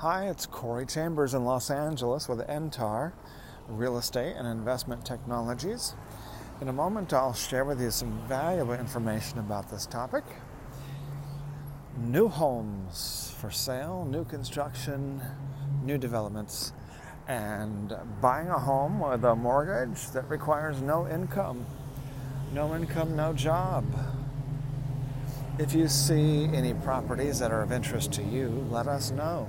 Hi, it's Corey Chambers in Los Angeles with Entar Real Estate and Investment Technologies. In a moment, I'll share with you some valuable information about this topic. New homes for sale, new construction, new developments, and buying a home with a mortgage that requires no income. No income, no job. If you see any properties that are of interest to you, let us know.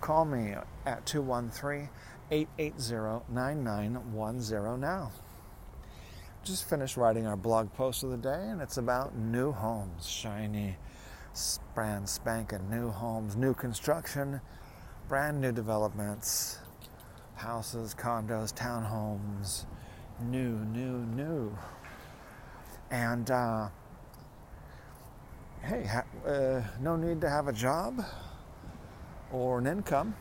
call me at 213 880 9910 now. Just finished writing our blog post of the day, and it's about new homes, shiny, brand spanking new homes, new construction, brand new developments, houses, condos, townhomes, new, new, new. And uh, hey, ha- uh, no need to have a job or an income.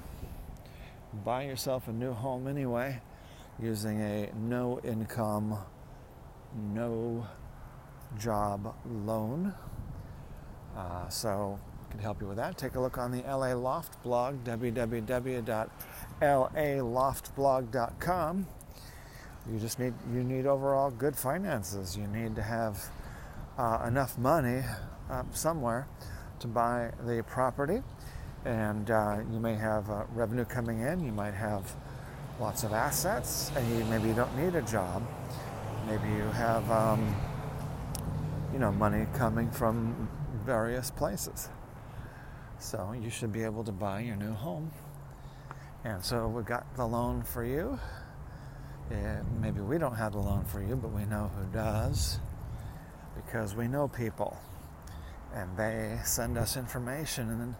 Buy yourself a new home anyway using a no income, no job loan. Uh, so, I can help you with that. Take a look on the LA Loft blog, www.laloftblog.com. You just need you need overall good finances. You need to have uh, enough money uh, somewhere to buy the property, and uh, you may have uh, revenue coming in. You might have lots of assets, and you maybe you don't need a job. Maybe you have um, you know money coming from various places. So you should be able to buy your new home. And so we got the loan for you. Yeah, maybe we don't have the loan for you, but we know who does because we know people and they send us information and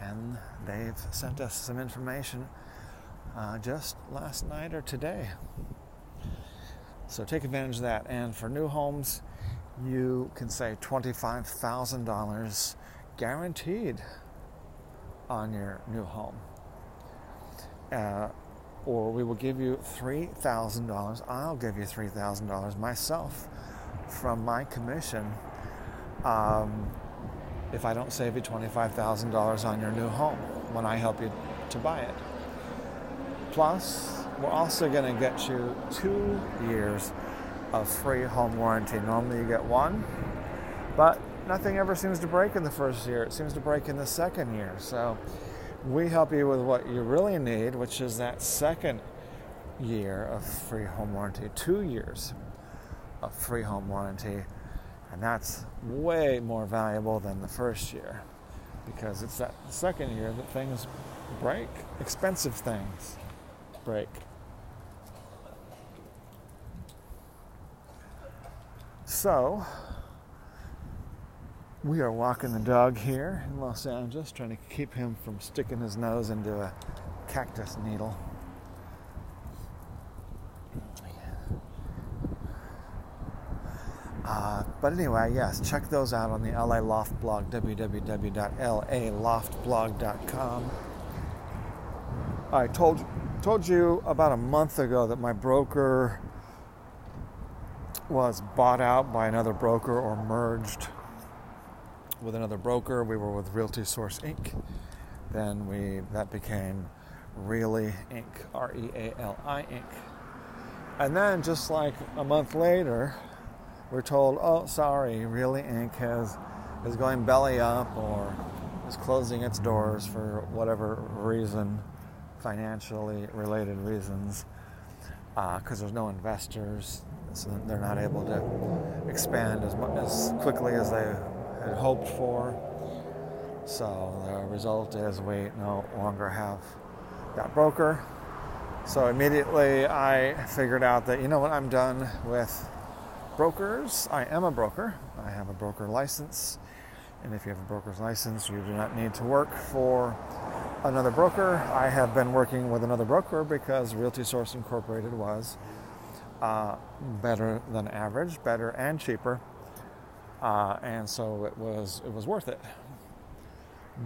and they've sent us some information uh, just last night or today. So take advantage of that. And for new homes, you can save $25,000 guaranteed on your new home. Uh, or we will give you $3,000. I'll give you $3,000 myself from my commission um, if I don't save you $25,000 on your new home when I help you to buy it. Plus, we're also going to get you two years of free home warranty. Normally you get one, but nothing ever seems to break in the first year. It seems to break in the second year. So we help you with what you really need, which is that second year of free home warranty, two years of free home warranty. And that's way more valuable than the first year because it's that second year that things break, expensive things break. So, we are walking the dog here in Los Angeles, trying to keep him from sticking his nose into a cactus needle. Uh, but anyway, yes, check those out on the LA Loft blog, www.laloftblog.com. I told told you about a month ago that my broker was bought out by another broker or merged with another broker. We were with Realty Source Inc. Then we that became Reali Inc. R E A L I Inc. And then just like a month later, we're told, "Oh, sorry, Reali Inc. has is going belly up or is closing its doors for whatever reason, financially related reasons, because uh, there's no investors, so they're not able to expand as much, as quickly as they had hoped for. So the result is we no longer have that broker. So immediately I figured out that you know what I'm done with brokers. I am a broker. I have a broker license. And if you have a broker's license, you do not need to work for another broker. I have been working with another broker because Realty Source Incorporated was uh, better than average, better and cheaper, uh, and so it was it was worth it.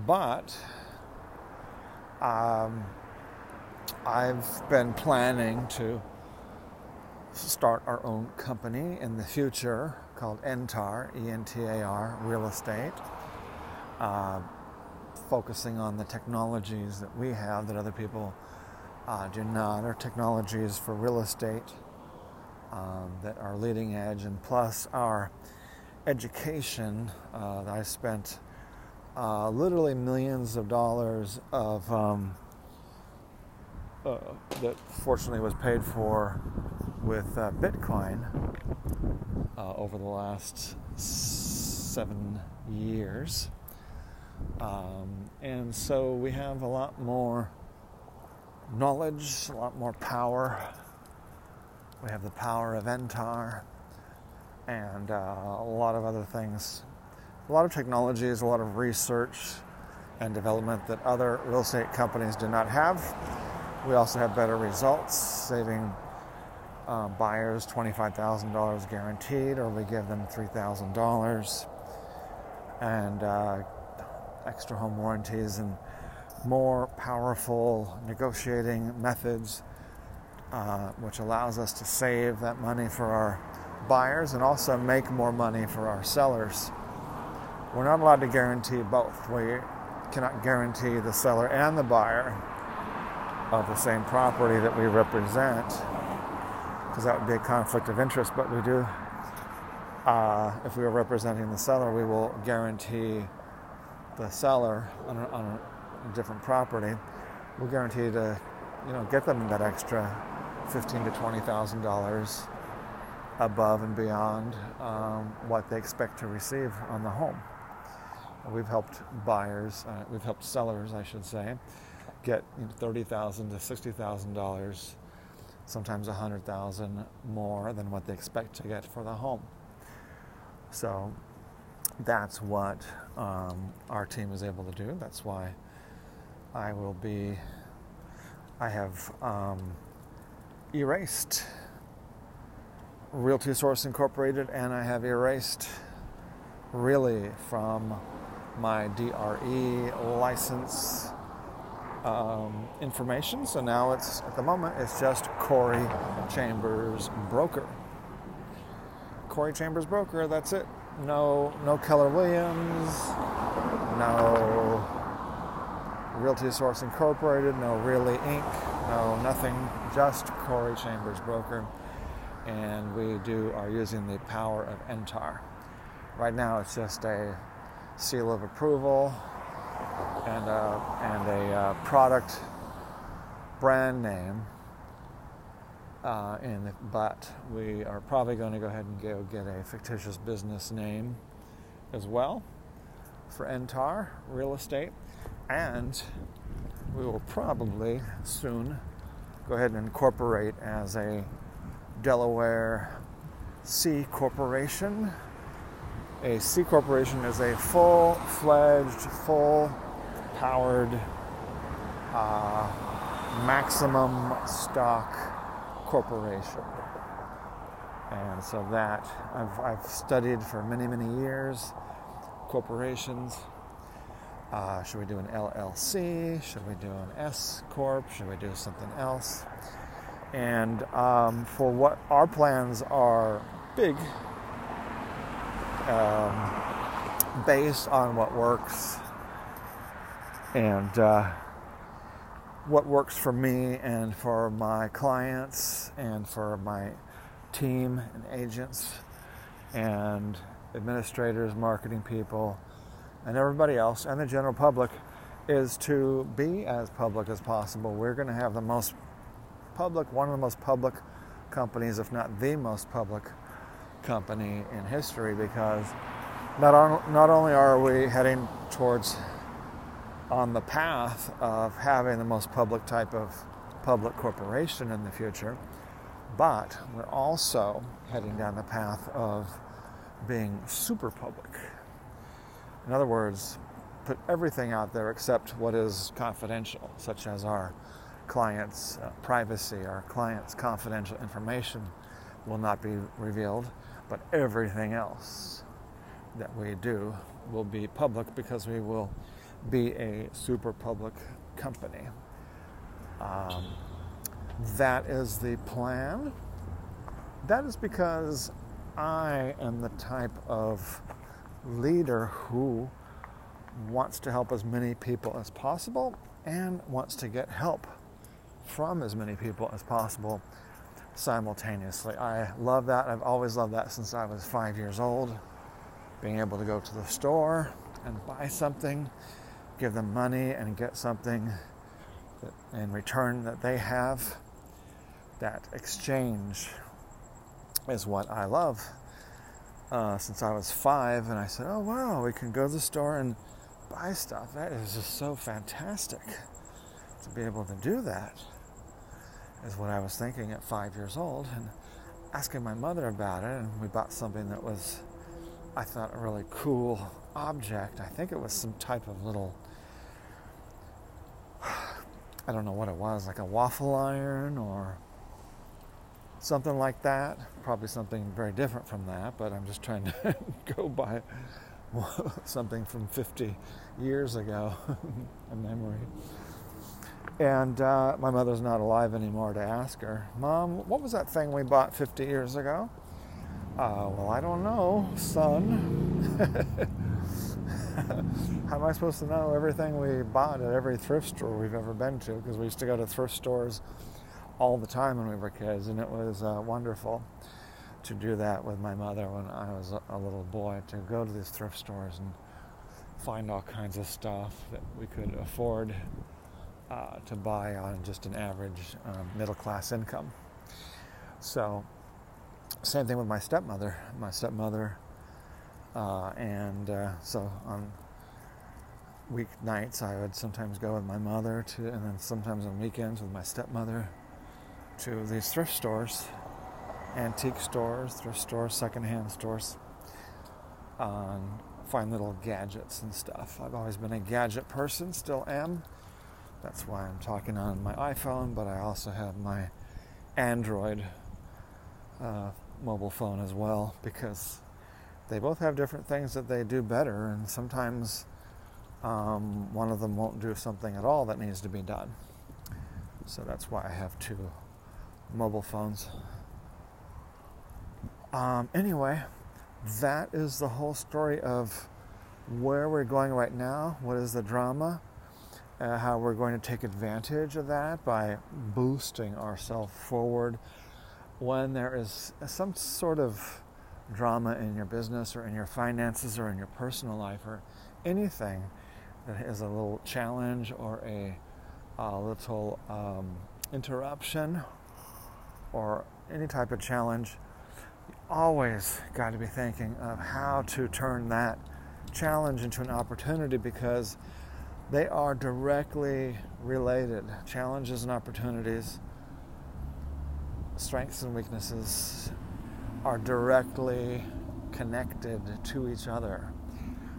But um, I've been planning to start our own company in the future called Entar, E N T A R, Real Estate, uh, focusing on the technologies that we have that other people uh, do not, or technologies for real estate um, that are leading edge, and plus our education. Uh, I spent uh, literally millions of dollars of um, uh, that fortunately was paid for with uh, Bitcoin uh, over the last seven years. Um, and so we have a lot more knowledge, a lot more power. We have the power of Entar and uh, a lot of other things. A lot of technologies, a lot of research and development that other real estate companies do not have. We also have better results, saving uh, buyers $25,000 guaranteed, or we give them $3,000, and uh, extra home warranties and more powerful negotiating methods, uh, which allows us to save that money for our buyers and also make more money for our sellers. We're not allowed to guarantee both. We cannot guarantee the seller and the buyer of the same property that we represent because that would be a conflict of interest. But we do, uh, if we are representing the seller, we will guarantee the seller on a, on a different property. We'll guarantee to, you know, get them that extra fifteen to twenty thousand dollars above and beyond um, what they expect to receive on the home. We've helped buyers, uh, we've helped sellers, I should say, get thirty thousand to sixty thousand dollars sometimes a hundred thousand more than what they expect to get for the home. So that's what um, our team is able to do. That's why I will be. I have um, erased Realty Source Incorporated, and I have erased Reali from my DRE license um, information. So now it's at the moment it's just Corey Chambers Broker. Corey Chambers Broker. That's it. No, no Keller Williams. No Realty Source Incorporated. No Reali Inc. No nothing. Just Corey Chambers Broker. And we do are using the power of Entar. Right now, it's just a seal of approval and a, and a uh, product brand name. Uh, and but we are probably going to go ahead and go get a fictitious business name as well for Entar Real Estate, and we will probably soon go ahead and incorporate as a Delaware C corporation. A C corporation is a full fledged, full powered, uh, maximum stock corporation. And so that I've, I've studied for many, many years corporations. Uh, should we do an LLC? Should we do an S Corp? Should we do something else? And um, for what our plans are big, um, based on what works and uh, what works for me and for my clients and for my team and agents and administrators, marketing people, and everybody else, and the general public is to be as public as possible. We're going to have the most public, one of the most public companies, if not the most public company in history, because not, on, not only are we heading towards on the path of having the most public type of public corporation in the future, but we're also heading down the path of being super public. In other words, put everything out there except what is confidential, such as our clients' uh, privacy, our clients' confidential information will not be revealed, but everything else that we do will be public because we will be a super public company. Um, that is the plan. That is because I am the type of leader who wants to help as many people as possible and wants to get help from as many people as possible simultaneously. I love that. I've always loved that since I was five years old. Being able to go to the store and buy something, give them money, and get something that, in return that they have. That exchange is what I love. Uh, since I was five, and I said, "Oh wow, we can go to the store and buy stuff. That is just so fantastic to be able to do that. Is what I was thinking at five years old, and asking my mother about it, and we bought something that was, I thought, a really cool object. I think it was some type of little I don't know what it was, like a waffle iron or something like that. Probably something very different from that, but I'm just trying to go by something from 50 years ago, a memory. And uh, my mother's not alive anymore to ask her, Mom, what was that thing we bought 50 years ago? Uh, well, I don't know, son. How am I supposed to know everything we bought at every thrift store we've ever been to? Because we used to go to thrift stores all the time when we were kids, and it was uh, wonderful to do that with my mother when I was a, little boy to go to these thrift stores and find all kinds of stuff that we could afford uh, to buy on just an average um, middle class income. So, same thing with my stepmother. My stepmother uh, and uh, so on weeknights, I would sometimes go with my mother to, and then sometimes on weekends with my stepmother to these thrift stores, antique stores, thrift stores, secondhand stores, find little gadgets and stuff. I've always been a gadget person, still am. That's why I'm talking on my iPhone, but I also have my Android uh, mobile phone as well because they both have different things that they do better, and sometimes um, one of them won't do something at all that needs to be done. So that's why I have two mobile phones. Um, anyway, that is the whole story of where we're going right now. What is the drama? Uh, how we're going to take advantage of that by boosting ourselves forward when there is some sort of drama in your business or in your finances or in your personal life or anything that is a little challenge or a, a little um, interruption or any type of challenge, you always got to be thinking of how to turn that challenge into an opportunity because they are directly related. Challenges and opportunities, strengths and weaknesses, are directly connected to each other.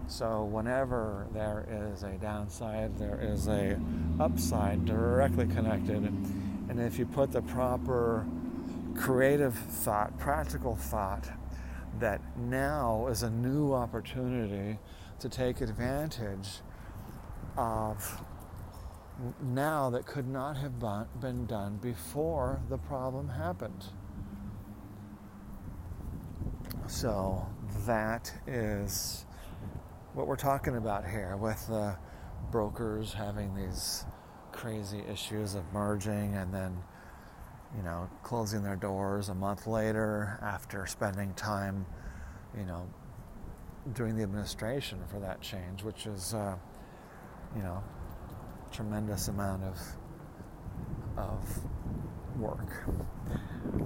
So whenever there is a downside, there is a upside directly connected. And if you put the proper creative thought, practical thought, that now is a new opportunity to take advantage of now that could not have been done before the problem happened. So that is what we're talking about here with the brokers having these crazy issues of merging and then you know closing their doors a month later after spending time you know doing the administration for that change which is uh, you know tremendous amount of of work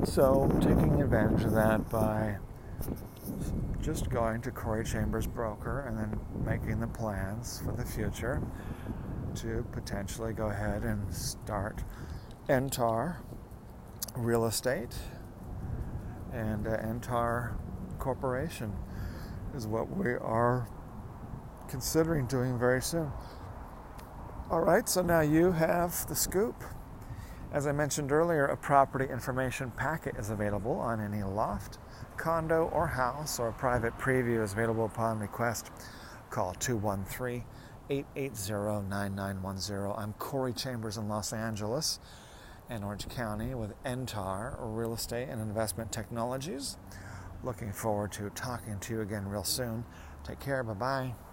so taking advantage of that by just going to Corey Chambers Broker and then making the plans for the future to potentially go ahead and start Entar Real Estate and uh, Entar Corporation is what we are considering doing very soon. All right, so now you have the scoop. As I mentioned earlier, a property information packet is available on any loft, condo, or house, or a private preview is available upon request. Call 213 880 9910. I'm Corey Chambers in Los Angeles and Orange County with Entar Real Estate and Investment Technologies. Looking forward to talking to you again real soon. Take care. Bye bye.